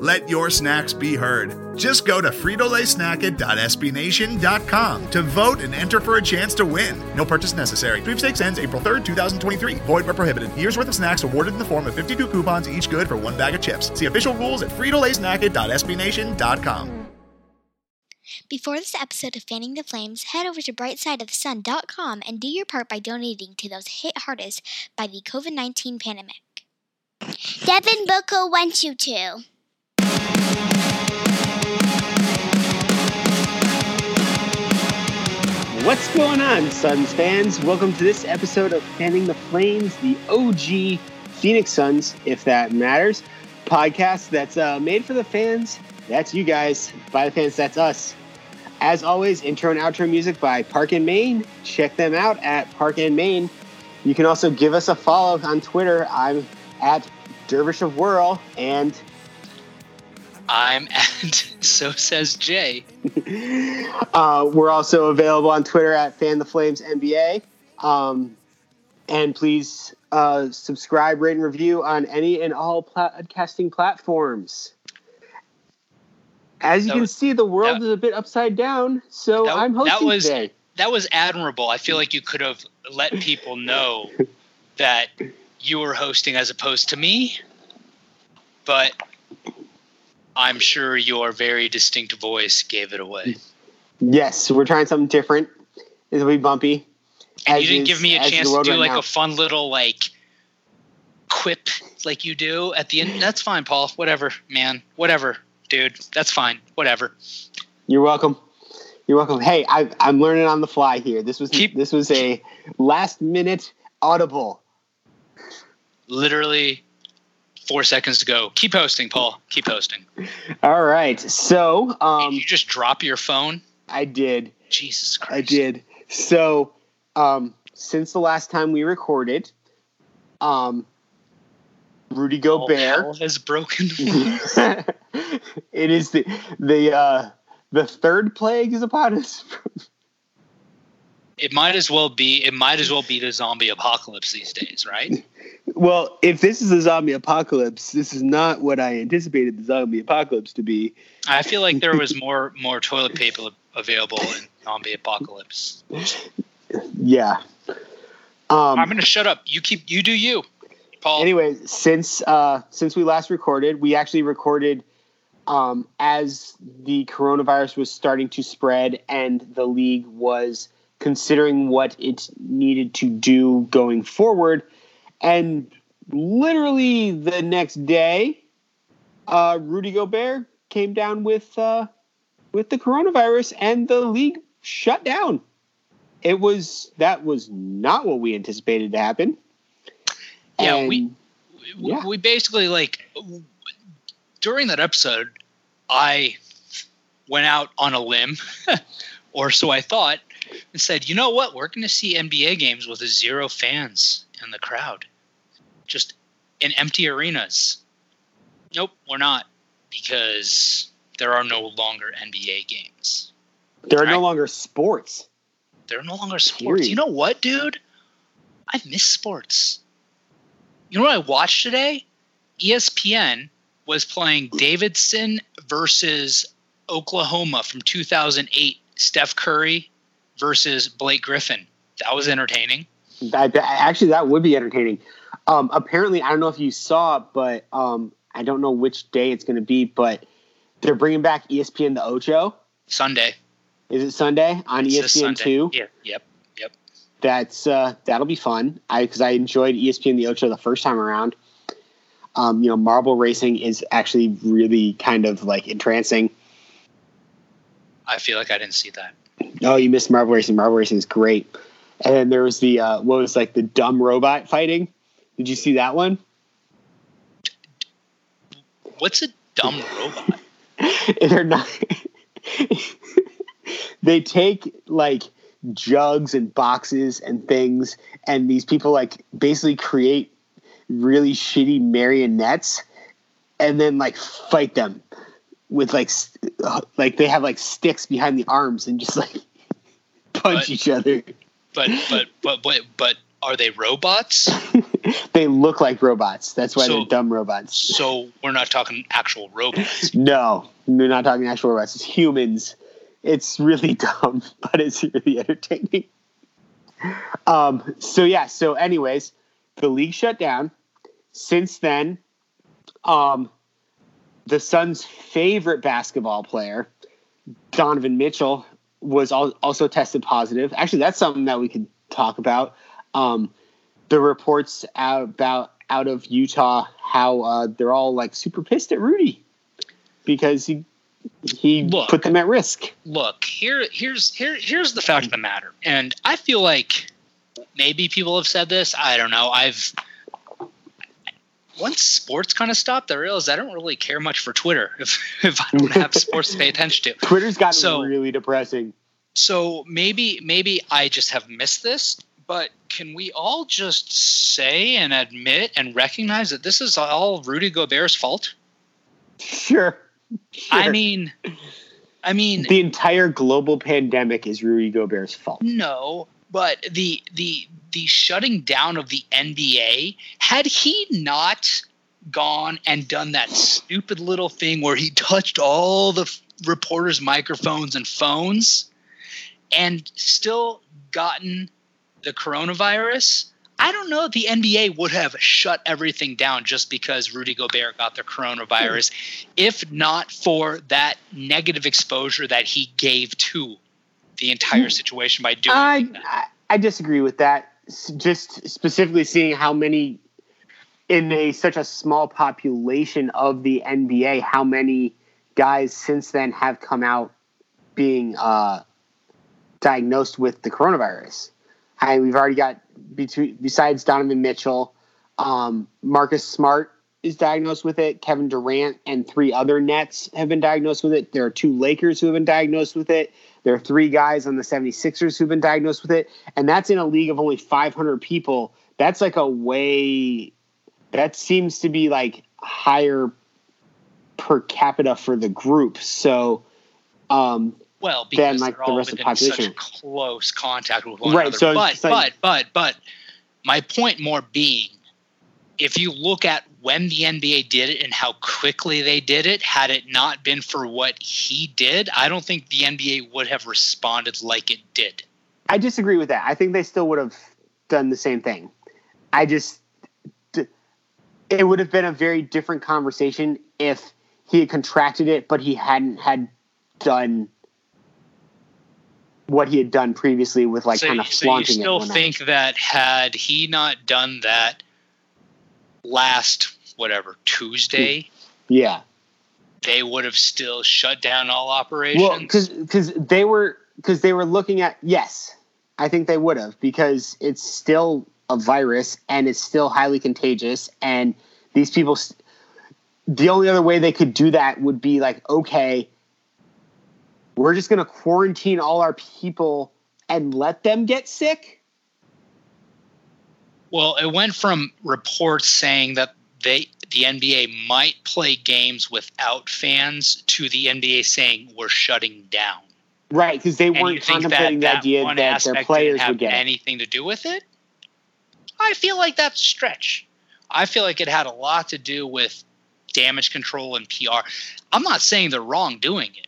Let your snacks be heard. Just go to fritolaysnacket.sbnation.com to vote and enter for a chance to win. No purchase necessary. Sweepstakes ends April 3rd, 2023. Void where prohibited. Year's worth of snacks awarded in the form of 52 coupons, each good for one bag of chips. See official rules at fritolaysnacket.sbnation.com. Before this episode of Fanning the Flames, head over to brightside.of-the-sun.com and do your part by donating to those hit hardest by the COVID 19 pandemic. Devin Booker wants you to. What's going on, Suns fans? Welcome to this episode of Fanning the Flames, the OG Phoenix Suns, if that matters, podcast that's uh, made for the fans. That's you guys. By the fans, that's us. As always, intro and outro music by Park and Main. Check them out at Park and Main. You can also give us a follow on Twitter. I'm at Dervish of Whirl, and I'm at So Says Jay. uh, we're also available on Twitter at Fan the Flames NBA. Um, and please uh, subscribe, rate, and review on any and all podcasting platforms. As you That can was- see, the world that- is a bit upside down, so That- I'm hosting that was today. that was admirable. I feel like you could have let people know that you were hosting as opposed to me, but I'm sure your very distinct voice gave it away. Yes, we're trying something different. It'll be bumpy. And you didn't is- give me a as is the chance to do right like now. a fun little like quip like you do at the end. That's fine, Paul. Whatever, man. Whatever, dude. That's fine. Whatever. You're welcome. You're welcome. Hey, I, I'm learning on the fly here. This was Keep- this was a last minute audible. Literally four seconds to go. Keep hosting, Paul. Keep hosting. All right, so Did um, you just drop your phone? I did. Jesus Christ. I did. So, um, since the last time we recorded, um, Rudy Gobert. hell has broken. it is the the uh, the third plague is upon us. it might as well be. It might as well be the zombie apocalypse these days, right? well, if this is a zombie apocalypse, this is not what I anticipated the zombie apocalypse to be. I feel like there was more more toilet paper available in zombie apocalypse. Yeah. Um, I'm gonna shut up. You keep. You do you, Paul. anyway, since uh, since we last recorded, we actually recorded um, as the coronavirus was starting to spread and the league was considering what it needed to do going forward. And literally the next day, uh, Rudy Gobert came down with uh, with the coronavirus, and the league shut down. It was that was not what we anticipated to happen. Yeah, we- And- we, Yeah. we basically like during that episode, I went out on a limb, or so I thought, and said, "You know what? We're going to see NBA games with zero fans in the crowd, just in empty arenas." Nope, we're not, because there are no longer NBA games. There are no longer sports. There are no longer sports. Period. You know what, dude? I miss sports. You know what I watched today? ESPN was playing Davidson versus Oklahoma from 2008. Steph Curry versus Blake Griffin. That was entertaining. That, actually, that would be entertaining. Um, apparently, I don't know if you saw, but um, I don't know which day it's going to be, but they're bringing back ESPN the Ocho. Sunday. Is it Sunday on It's ESPN two? Yeah. Yep. Yep. That's uh, that'll be fun. I because I enjoyed ESPN the Ocho the first time around. Um, you know, marble racing is actually really kind of like entrancing. I feel like I didn't see that. Oh, you missed marble racing. marble racing is great. And then there was the uh, what was like the dumb robot fighting. Did you see that one? What's a dumb robot. they're not. they take like jugs and boxes and things, and these people like basically create really shitty marionettes, and then like fight them with like uh, like they have like sticks behind the arms and just like punch But- each other. But but but but but are they robots? they look like robots. That's why So- they're dumb robots. So we're not talking actual robots. No, we're not talking actual robots. It's humans. It's really dumb, but it's really entertaining. Um, so yeah. So, anyways, the league shut down. Since then, um, the Suns' favorite basketball player, Donovan Mitchell, was al- also tested positive. Actually, that's something that we could talk about. Um, the reports out about out of Utah how uh, they're all like super pissed at Rudy because he he Look. put them at risk. Look, here here's here here's the fact of the matter. And I feel like maybe people have said this. I don't know. I've once sports kind of stopped, I realized I don't really care much for Twitter if if I don't have sports to pay attention to. Twitter's gotten So- really depressing. So maybe maybe I just have missed this, but can we all just say and admit and recognize that this is all Rudy Gobert's fault? Sure. I mean I mean the entire global pandemic is Rudy Gobert's fault. no, but the the the shutting down of the NBA, had he not gone and done that stupid little thing where he touched all the f- reporters' microphones and phones and still gotten the coronavirus, I don't know if the NBA would have shut everything down just because Rudy Gobert got the coronavirus, hmm. if not for that negative exposure that he gave to the entire situation by doing I, that. I I disagree with that. Just specifically seeing how many in a such a small population of the NBA, how many guys since then have come out being uh, diagnosed with the coronavirus. I, we've already got between besides Donovan Mitchell, um, Marcus Smart is diagnosed with it. Kevin Durant and three other Nets have been diagnosed with it. There are two Lakers who have been diagnosed with it. There are three guys on the 76ers who've been diagnosed with it. And that's in a league of only 500 people. That's like a way, that seems to be like higher per capita for the group. So, um, Well, than, because like, they're the rest of the population. close contact with one Right, another. so but like- but but but my point more being, if you look at when the NBA did it and how quickly they did it, had it not been for what he did, I don't think the NBA would have responded like it did. I disagree with that. I think they still would have done the same thing. I just, it would have been a very different conversation if he had contracted it, but he hadn't had done what he had done previously with like so, kind of so you flaunting it. still one night. think that had he not done that last whatever Tuesday, yeah. they would have still shut down all Well, operations. because because they were because they were looking at yes, I think they would have because it's still a virus and it's still highly contagious and these people. The only other way they could do that would be like okay, we're just going to quarantine all our people and let them get sick. Well, it went from reports saying that they the NBA might play games without fans to the NBA saying we're shutting down. Right, because they And weren't contemplating that, the that idea one that their players would get anything to do with it? I feel like that's a stretch. I feel like it had a lot to do with damage control and PR. I'm not saying they're wrong doing it.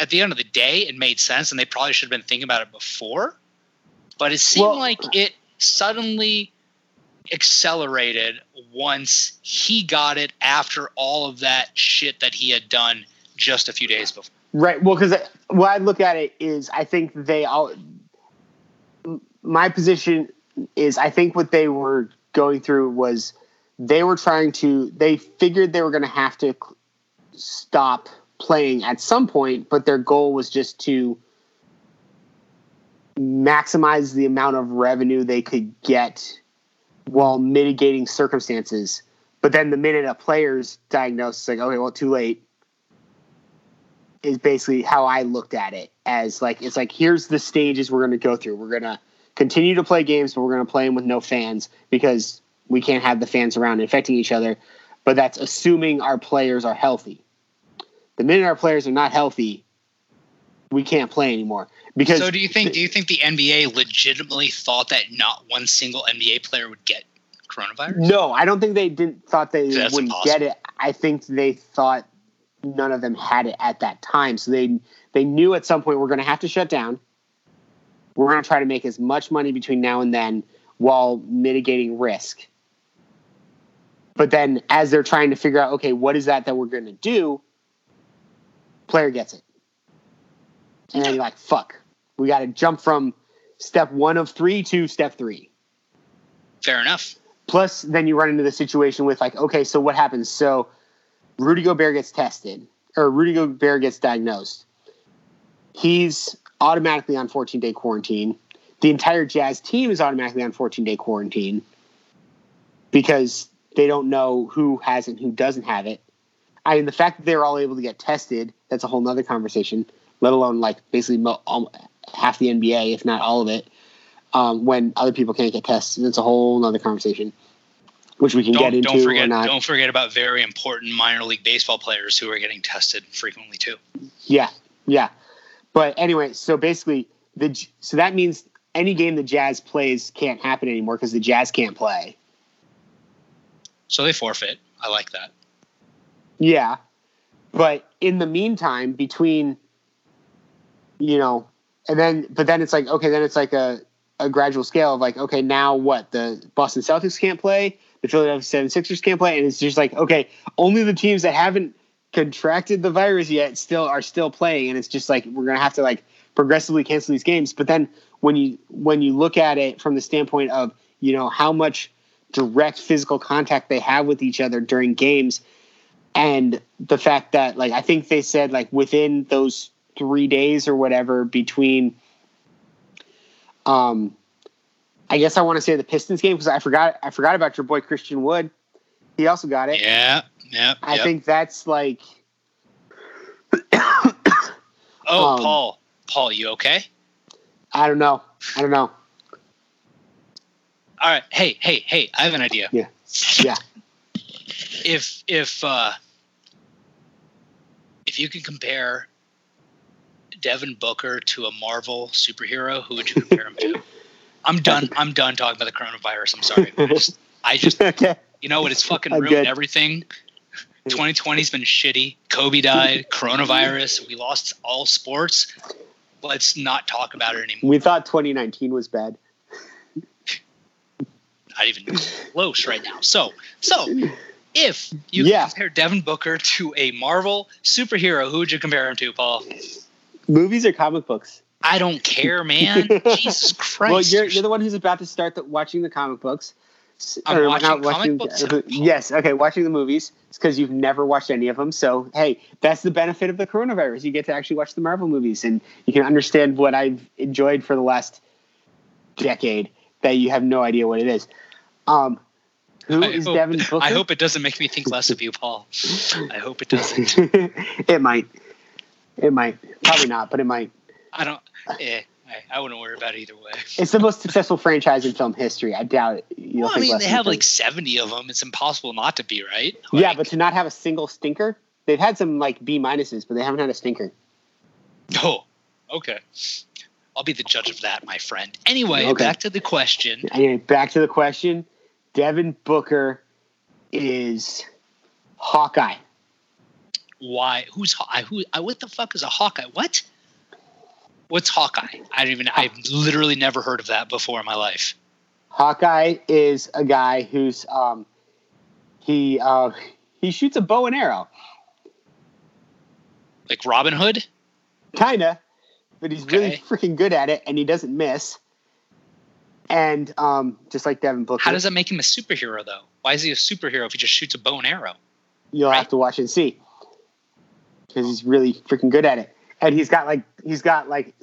At the end of the day, it made sense, and they probably should have been thinking about it before. But it seemed Well- like it suddenly accelerated once he got it after all of that shit that he had done just a few days before. Right. Well, because what I look at it is, I think they all. My position is, I think what they were going through was they were trying to. They figured they were going to have to stop playing at some point, but their goal was just to maximize the amount of revenue they could get while mitigating circumstances. But then the minute a player's diagnosed, it's like, okay, well, too late. is basically how I looked at it as like it's like here's the stages we're going to go through. We're going to continue to play games, but we're going to play them with no fans because we can't have the fans around infecting each other. But that's assuming our players are healthy. The minute our players are not healthy, we can't play anymore. Because so do you think? Do you think the NBA legitimately thought that not one single NBA player would get coronavirus? No, I don't think they didn't thought they That's wouldn't impossible. get it. I think they thought none of them had it at that time. So they they knew at some point we're going to have to shut down. We're going to try to make as much money between now and then while mitigating risk. But then as they're trying to figure out, okay, what is that that we're going to do? Player gets it. And then you're like, fuck. We got to jump from step 1 of 3 to step 3. Fair enough. Plus, then you run into the situation with like, okay, so what happens? So Rudy Gobert gets tested, or Rudy Gobert gets diagnosed. He's automatically on 14 day quarantine. The entire Jazz team is automatically on 14 day quarantine because they don't know who has it and who doesn't have it. I mean, the fact that they're all able to get tested, that's a whole nother conversation, let alone like basically mo- um, half the NBA, if not all of it um, when other people can't get tested. It's a whole other conversation, which we can get Don't, into don't or forget. not. Don't forget about very important minor league baseball players who are getting tested frequently too. Yeah, yeah. But anyway, so basically, the so that means any game the Jazz plays can't happen anymore because the Jazz can't play. So they forfeit. I like that. Yeah, but in the meantime, between you know, and then but then it's like okay, then it's like a a gradual scale of like okay, now what the Boston Celtics can't play, the Philadelphia 76ers can't play, and it's just like okay, only the teams that haven't contracted the virus yet still are still playing, and it's just like we're gonna have to like progressively cancel these games. But then when you when you look at it from the standpoint of you know how much direct physical contact they have with each other during games and the fact that like i think they said like within those three days or whatever between um i guess i want to say the pistons game because i forgot i forgot about your boy christian wood he also got it Yeah. Yeah. i yep. think that's like Oh, um, Paul. Paul, you okay? i don't know i don't know All right. Hey, hey, hey! I have an idea. Yeah. Yeah. If if uh, if you could compare Devin Booker to a Marvel superhero, who would you compare him to? I'm done. I'm done talking about the coronavirus. I'm sorry. I just, I just okay you know what? It's fucking ruined good. everything. 2020's been shitty. Kobe died. Coronavirus. We lost all sports. Let's not talk about it anymore. we thought 2019 was bad Not even close right now. So, so if you Yeah. compare Devin Booker to a Marvel superhero, who would you compare him to, Paul? Movies or comic books I don't care, man. Jesus Christ. Well, you're, you're the one who's about to start the, watching the comic books. I'm or watching not comic books? uh, yes, okay, watching the movies. It's because you've never watched any of them. So, hey, that's the benefit of the coronavirus. You get to actually watch the Marvel movies, and you can understand what I've enjoyed for the last decade that you have no idea what it is. Um, who I is hope- Devin Booker? I hope it doesn't make me think less of you, Paul. I hope it doesn't. it might. It might. Probably not, but it might. I don't. Eh, I, I wouldn't worry about it either way. It's the most successful franchise in film history. I doubt it. You'll Well, I mean, they have like 70 of them. It's impossible not to be, right? yeah, but to not have a single stinker, they've had some like B minuses, but they haven't had a stinker. Oh, okay. I'll be the judge of that, my friend. Anyway, Okay. back to the question. Anyway, back to the question. Devin Booker is Hawkeye. Why? Who's Haw- who? I, what the fuck is a Hawkeye? What? What's Hawkeye? I don't even. I've literally never heard of that before in my life. Hawkeye is a guy who's um he uh he shoots a bow and arrow. Like Robin Hood. Kinda. But he's really freaking good at it and he doesn't miss. And um just like Devin Booker. How does that make him a superhero, though? Why is he a superhero if he just shoots a bow and arrow? You'll have to watch and see. Because he's really freaking good at it. And he's got like he's got like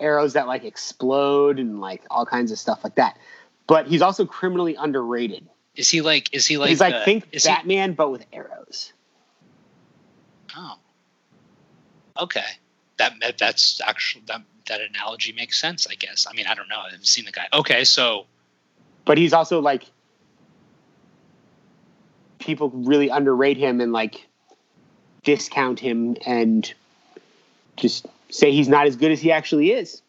arrows that like explode and like all kinds of stuff like that. But he's also criminally underrated. Is he like? Is he like? he's like uh, think is he- Batman but with arrows. oh. Okay, that that- that's actually that that analogy makes sense. I guess. I mean, I don't know. I haven't seen the guy. Okay, so But he's also like people really underrate him and like discount him and just say he's not as good as he actually is.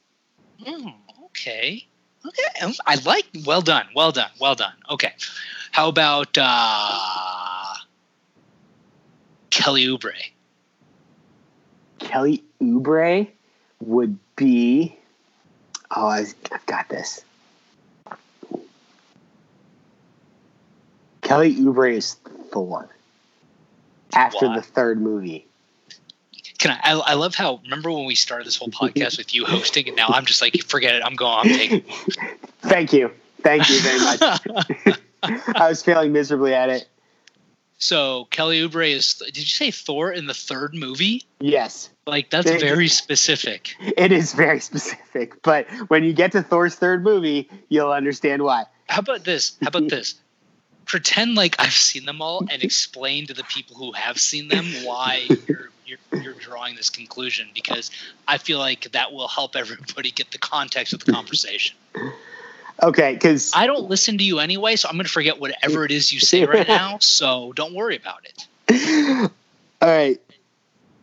hmm, okay, okay. um, I like. Well done. Well done. Well done. Okay. How about uh, Kelly Oubre? Kelly Oubre would be. Oh, I- I've got this. Kelly Oubre is Thor after Why? the third movie. Can I, I? I love how. Remember when we started this whole podcast with you hosting, and now I'm just like, forget it. I'm going. I'm taking. Thank you. Thank you very much. I was failing miserably at it. so Kelly Oubre is. Did you say Thor in the third movie? Yes, Like that's They- very specific. it is very specific. But when you get to Thor's third movie, you'll understand why. How about this? How about this? Pretend like I've seen them all and explain to the people who have seen them why you're, you're you're drawing this conclusion because I feel like that will help everybody get the context of the conversation. Okay, because I don't listen to you anyway, so I'm going to forget whatever it is you say right now. So don't worry about it. All right.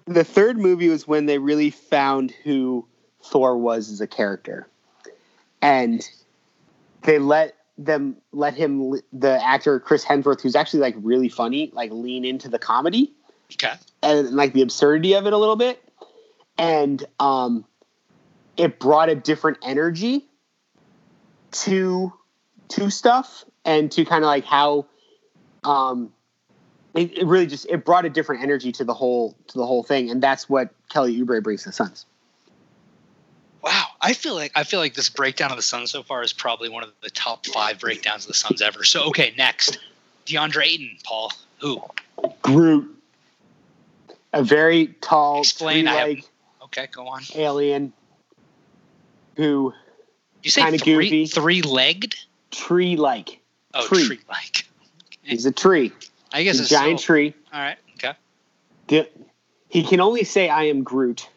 The third movie was when they really found who Thor was as a character. And they let them let him the actor Chris Hemsworth who's actually like really funny like lean into the comedy. Okay. and like the absurdity of it a little bit. And um it brought a different energy to to stuff and to kind of like how um it, it really just it brought a different energy to the whole to the whole thing. And that's what kelly Oubre brings to the suns Wow, I feel like I feel like this breakdown of the Suns so far is probably one of the top five breakdowns of the Suns ever. So okay, next, DeAndre Ayton, Paul. Who? groot a very tall Explain, have- Okay, go on. alien who You say Kinda three goofy. three legged? tree like Oh, Tree. tree like. he's a tree I guess a giant still, tree All right. Okay. The- he can only say I am Groot,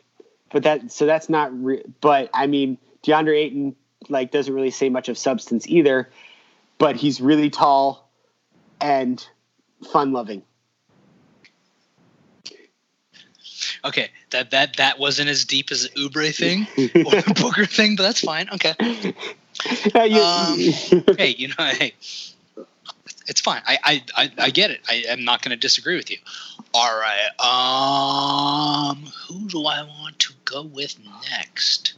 but that so that's not. Re- but I mean, DeAndre Ayton like doesn't really say much of substance either, but he's really tall and fun loving. Okay. That that that wasn't as deep as the Oubre thing or the Booker thing, but that's fine. Okay. Um, Hey, you know, hey, it's fine. I I I, I get it. I am not going to disagree with you. All right. Um, who do I want to go with next?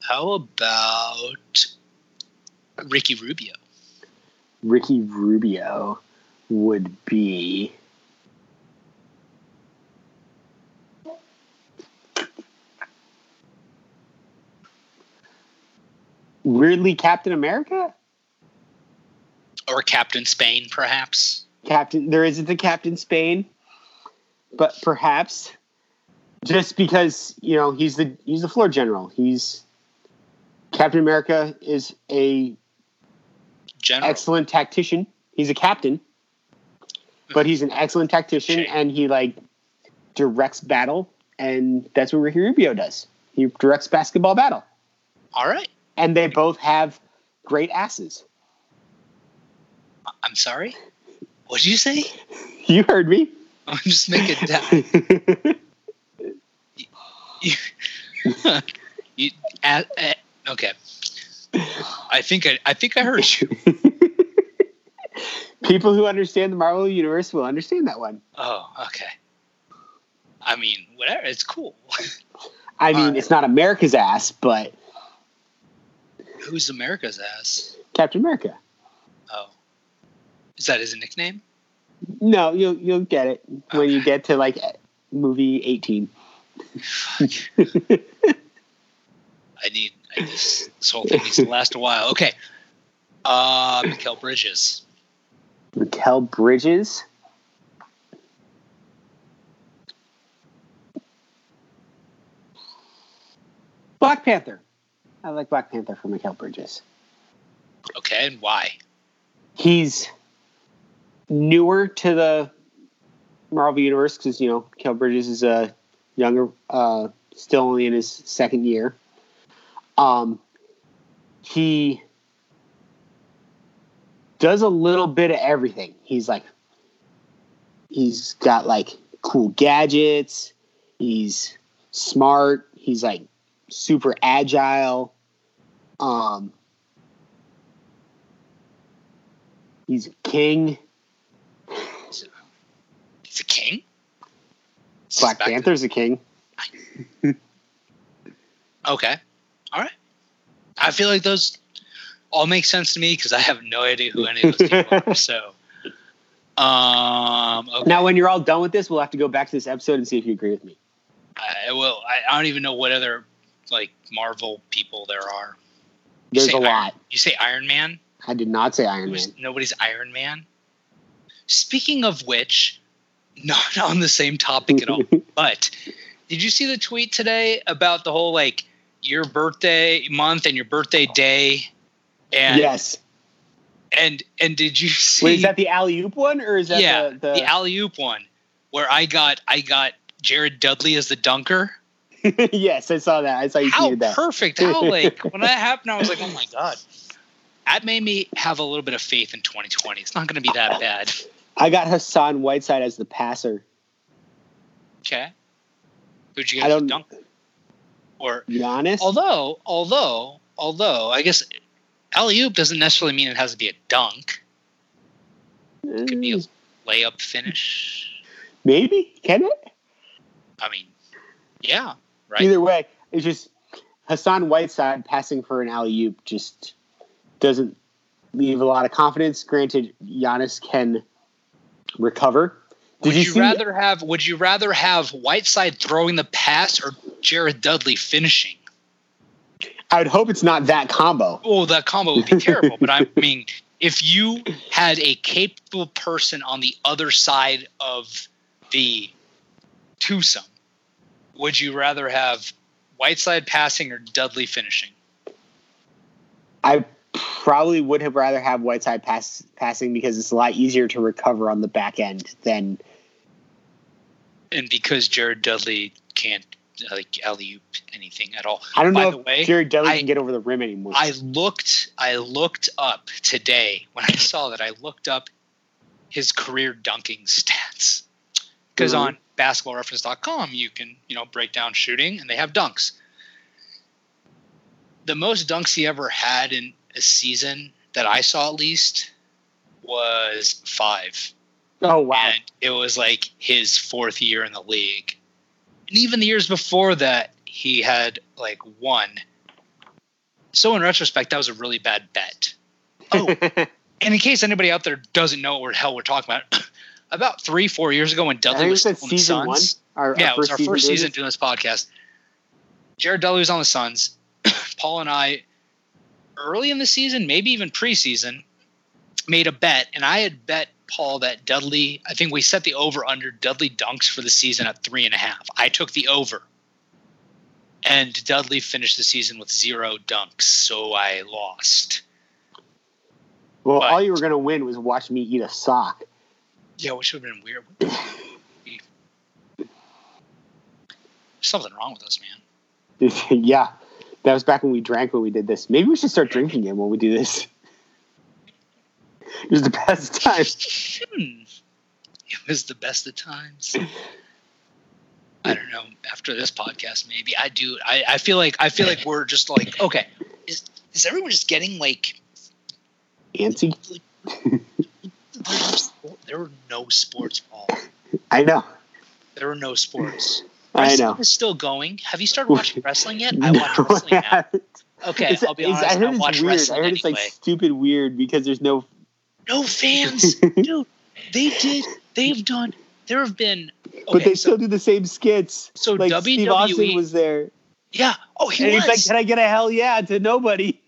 How about Ricky Rubio? Ricky Rubio would be. Weirdly, Captain America. Or Captain Spain, perhaps? Captain. There isn't a Captain Spain, but perhaps just because you know he's the he's the floor general. He's Captain America is a General. excellent tactician. He's a captain, but he's an excellent tactician, and he like directs battle, and that's what Ricky Rubio does. He directs basketball battle, All right. and they both have great asses. I'm sorry. What did you say? You heard me. I'm just making that. You, you, uh, uh, okay. I think I, I think I heard you. People who understand the Marvel universe will understand that one. Oh, okay. I mean, whatever. It's cool. I mean, Alright. it's not America's ass, but Who's America's ass? Captain America. Oh, is that his nickname? No, you'll you'll get it when you get to like movie eighteen. I need. I this, this whole thing needs to last a while. Okay. Uh, Mikal Bridges. Raquel Bridges. Black Panther. I like Black Panther for Mikal Bridges. Okay, and why? He's newer to the Marvel universe because you know Mikal Bridges is a younger, uh, still only in his second year. Um, he does a little bit of everything. He's like, he's got like cool gadgets. He's smart. He's like super agile. Um, he's a king. He's a king. Black Panther's a king. Okay. All right. I feel like those all make sense to me because I have no idea who any of those people are. So, um, okay. Now, when you're all done with this, we'll have to go back to this episode and see if you agree with me. I will. I, I don't even know what other like Marvel people there are. You There's say a Iron- lot. You say Iron Man? I did not say Iron Man. Nobody's Iron Man. Speaking of which, not on the same topic at all. But did you see the tweet today about the whole like your birthday month and your birthday day? And yes. and and did you see? Wait, is that the alley oop one, or is that yeah, the, the, the... alley oop one, where I got I got Jared Dudley as the dunker. yes, I saw that. I saw you How that. perfect! How like when that happened, I was like, oh my god. That made me have a little bit of faith in 2020. It's not going to be that bad. I got Hassan Whiteside as the passer. Okay. Who'd you I get as don't- dunker? Or Giannis. although although although I guess alley oop doesn't necessarily mean it has to be a dunk. It could be a Mm, layup finish. maybe can it? I mean, yeah, right. Either way, it's just Hassan Whiteside passing for an alley oop just doesn't leave a lot of confidence. Granted, Giannis can recover. Did would you you, see- rather have Would you rather have Whiteside throwing the pass or Jared Dudley finishing? I would hope it's not that combo. Oh, that combo would be terrible. but I mean, if you had a capable person on the other side of the twosome, would you rather have Whiteside passing or Dudley finishing? I probably would have rather have Whiteside pass passing because it's a lot easier to recover on the back end than And because Jared Dudley can't like alley oop anything at all. I don't By know the if way, Jared Dudley I- can get over the rim anymore. I looked I looked up today when I saw that I looked up his career dunking stats. Because Mhm. on basketballreference.com you can, you know, break down shooting and they have dunks. The most dunks he ever had in a season that I saw at least was 5. oh wow! And it was like his fourth year in the league. And even the years before that, he had like one. So in retrospect, that was a really bad bet. Oh, and in case anybody out there doesn't know what the hell we're talking about, about three, four years ago when Dudley think was still on the. Suns. Our, yeah, it was our first season this. doing this podcast. Jared Dudley was on the Suns. Paul and I, early in the season, maybe even preseason, made a bet, and I had bet Paul that Dudley. I think we set the over under Dudley dunks for the season at three and a half. I took the over, and Dudley finished the season with zero dunks, so I lost. Well, but- all you were going to win was watch me eat a sock. Yeah, which would have been weird. There's something wrong with us, man. yeah, that was back when we drank when we did this. Maybe we should start drinking again when we do this. It was the best time. Hmm. It was the best of times. I don't know. After this podcast, maybe I do. I, I feel like I feel like we're just like okay. Is is everyone just getting like Antsy? there were no sports, Paul. I know. There were no sports. I Wrestling know. is still going. Have you started watching wrestling yet? I No, watch wrestling now. Okay, It's- I'll be honest. I heard it's weird. I heard it's like stupid weird because there's no. no fans, dude. They did. They've done. There have been. Okay, but they so, still do the same skits. so Like WWE. Steve Austin was there, yeah. Oh, he and was. he's like, "Can I get a hell yeah?" to nobody.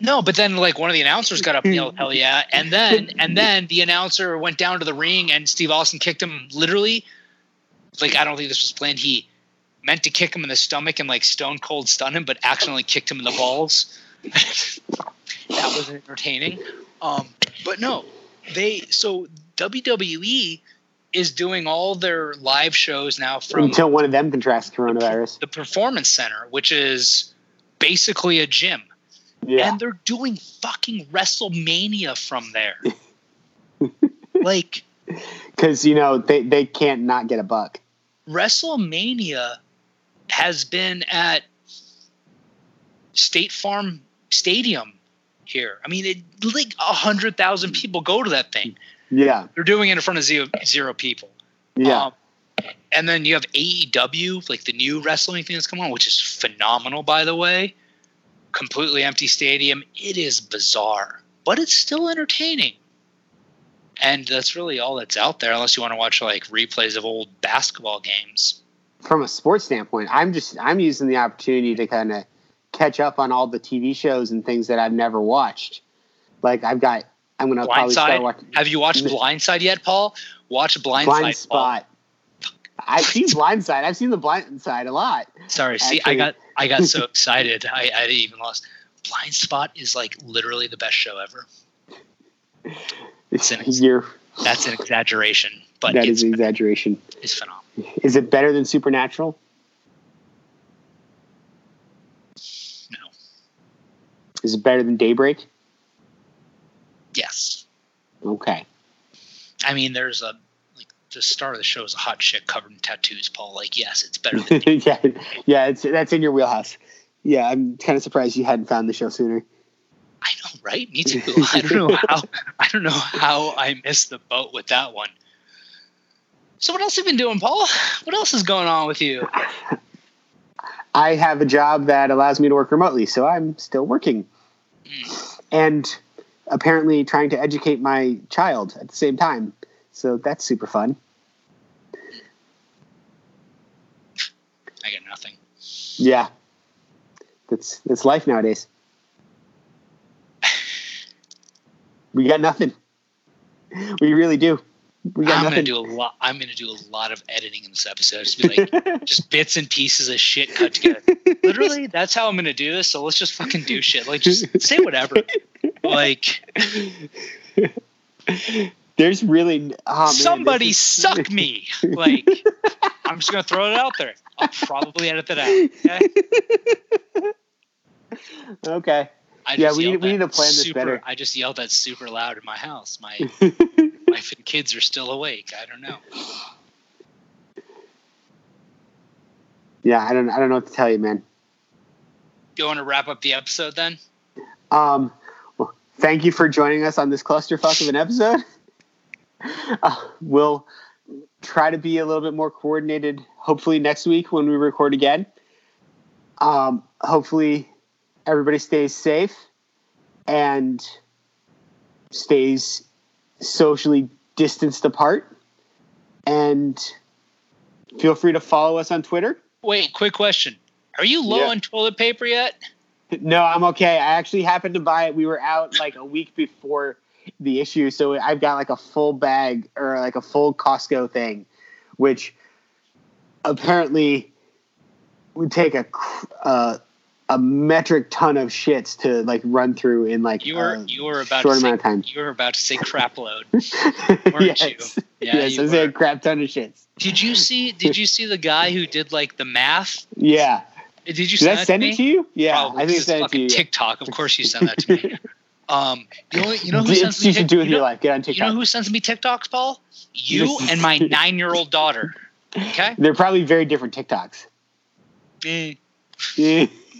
No, but then like one of the announcers got up and yelled "Hell yeah!" and then and then the announcer went down to the ring and Steve Austin kicked him literally. Like I don't think this was planned. He meant to kick him in the stomach and like stone cold stun him, but accidentally kicked him in the balls. that was entertaining. Um, but no, they so WWE is doing all their live shows now from Until one of them contracts coronavirus. the performance center, which is basically a gym. Yeah. And they're doing fucking WrestleMania from there. like Because, you know, they, they can't not get a buck. WrestleMania has been at State Farm Stadium here. I mean, it, like a hundred thousand people go to that thing. Yeah. They're doing it in front of zero, zero people. Yeah. Um, and then you have AEW, like the new wrestling thing that's come on, which is phenomenal, by the way. Completely empty stadium. It is bizarre, but it's still entertaining. And that's really all that's out there, unless you want to watch like replays of old basketball games. From a sports standpoint, I'm just I'm using the opportunity to kind of catch up on all the TV shows and things that I've never watched. Like I've got I'm gonna probably start watching Have you watched Blindside yet, Paul? Watch Blindside. Blind. Spot. I've seen Blindside. I've seen the Blind Side a lot. Sorry, see, I got I got so excited, I, I even lost. Blind Spot is like literally the best show ever. It's an- You're, That's an exaggeration, but that is an exaggeration. it's phenomenal. Is it better than Supernatural? No. Is it better than Daybreak? Yes, Okay. I mean, there's a like the star of the show is a hot chick covered in tattoos. Paul, like, yes, it's better than. yeah, yeah, it's that's in your wheelhouse. Yeah, I'm kind of surprised you hadn't found the show sooner. I know, right? Me too. I don't know how. I don't know how I missed the boat with that one. So, what else have you been doing, Paul? What else is going on with you? I have a job that allows me to work remotely, so I'm still working. Mm. And apparently trying to educate my child at the same time. So that's super fun. I got nothing. Yeah. That's that's life nowadays. We got nothing. We really do. We got I'm nothing. gonna do a lot. I'm gonna do a lot of editing in this episode. Just be like, just bits and pieces of shit cut together. Literally, that's how I'm gonna do this. So let's just fucking do shit. Like, just say whatever. Like, There's really oh, man, somebody is- suck me. Like, I'm just gonna throw it out there. I'll probably edit that out. Okay. okay. I Yeah, just we need- yelled we that need to plan this super, better. I just yelled that super loud in my house. My wife and kids are still awake. I don't know. yeah, I don't I don't know what to tell you, man. You want to wrap up the episode then? Um, well, thank you for joining us on this clusterfuck of an episode. Uh, we'll try to be a little bit more coordinated, hopefully next week when we record again. Um, hopefully, everybody stays safe and stays socially distanced apart. And feel free to follow us on Twitter. Wait, quick question. Are you low Yeah. on toilet paper yet? No, I'm okay. I actually happened to buy it. We were out like a week before the issue, so I've got like a full bag or like a full Costco thing, which apparently would take a uh, a metric ton of shits to like run through in like You were a you were about short to say, amount of time. you were about to say crap load. weren't yes, you? Yeah, yes, you I said a crap ton of shits. Did you see did you see the guy who did like the math? Yeah, Did you did send I that send it me? to you? Yeah, Probably, I think I sent to you. fucking TikTok. Of course you sent that to me. Um, the only you know who sends me you should Tik- do with you your know, life. Get on TikTok. you know who sends me TikToks, Paul? You and my nine year old daughter. Okay. They're probably very different TikToks. Eh.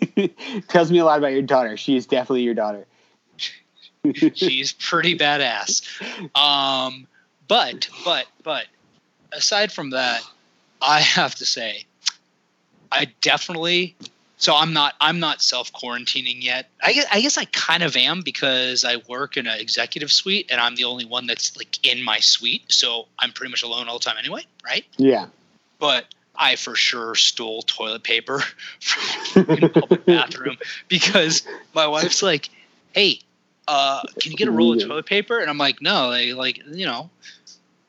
Tells me a lot about your daughter. She is definitely your daughter. she's pretty badass. Um, but but but aside from that, I have to say, I definitely. So I'm not I'm not self quarantining yet. I guess I guess I kind of am because I work in an executive suite and I'm the only one that's like in my suite, so I'm pretty much alone all the time anyway, right? Yeah. But I for sure stole toilet paper from the public bathroom because my wife's like, "Hey, uh, can you get a roll of toilet paper?" And I'm like, "No, they like you know,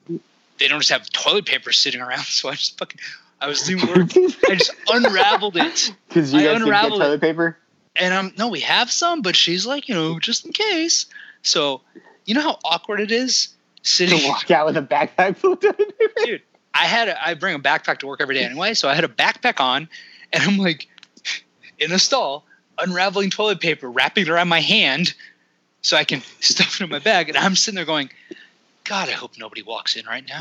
they don't just have toilet paper sitting around." So I just fucking, I was doing work. I just unraveled it, Because you I guys didn't get it. toilet paper. and I'm no, we have some, but she's like, you know, just in case. So you know how awkward it is sitting to walk out with a backpack full of toilet paper. dude i had a, i bring a backpack to work every day anyway so i had a backpack on and i'm like in a stall unraveling toilet paper wrapping it around my hand so i can stuff it in my bag and i'm sitting there going god i hope nobody walks in right now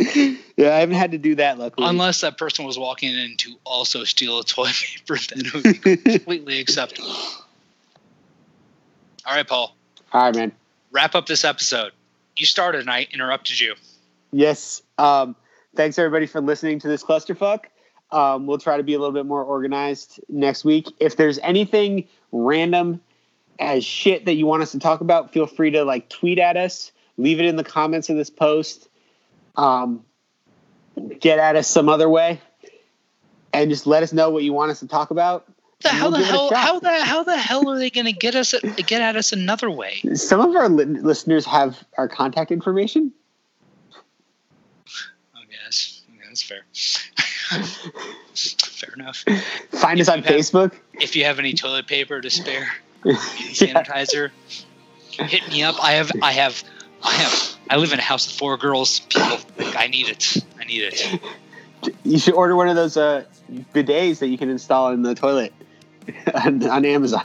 yeah, I haven't had to do that luckily. unless that person was walking in to also steal a toilet paper then it would be completely acceptable all right paul All right, man. wrap up this episode you started and i interrupted you Yes. Um, thanks everybody for listening to this clusterfuck. Um, we'll try to be a little bit more organized next week. If there's anything random as shit that you want us to talk about, feel free to like tweet at us, leave it in the comments of this post, um, get at us some other way, and just let us know what you want us to talk about. The, how we'll the give it a hell how the how the hell are they going to get us get at us another way Some of our li- listeners have our contact information. Oh yes, yeah, that's fair. fair enough. Find If us on you have- Facebook. If you have any toilet paper to spare, sanitizer, hit me up. I have, I have, I have. I live in a house with four girls. People, I need it. I need it. You should order one of those uh, bidets that you can install in the toilet on, on Amazon.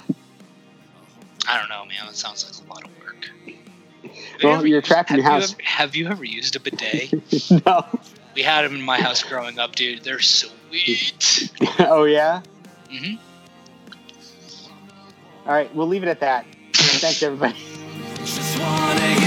I don't know, man. That sounds like a lot of work. Have you Well, ever you're used- trapped in have your you house. ever- have you ever used a bidet? no. we had them in my house growing up, dude. They're sweet. oh yeah. hmm All right, we'll leave it at that. Thanks everybody. Just wanna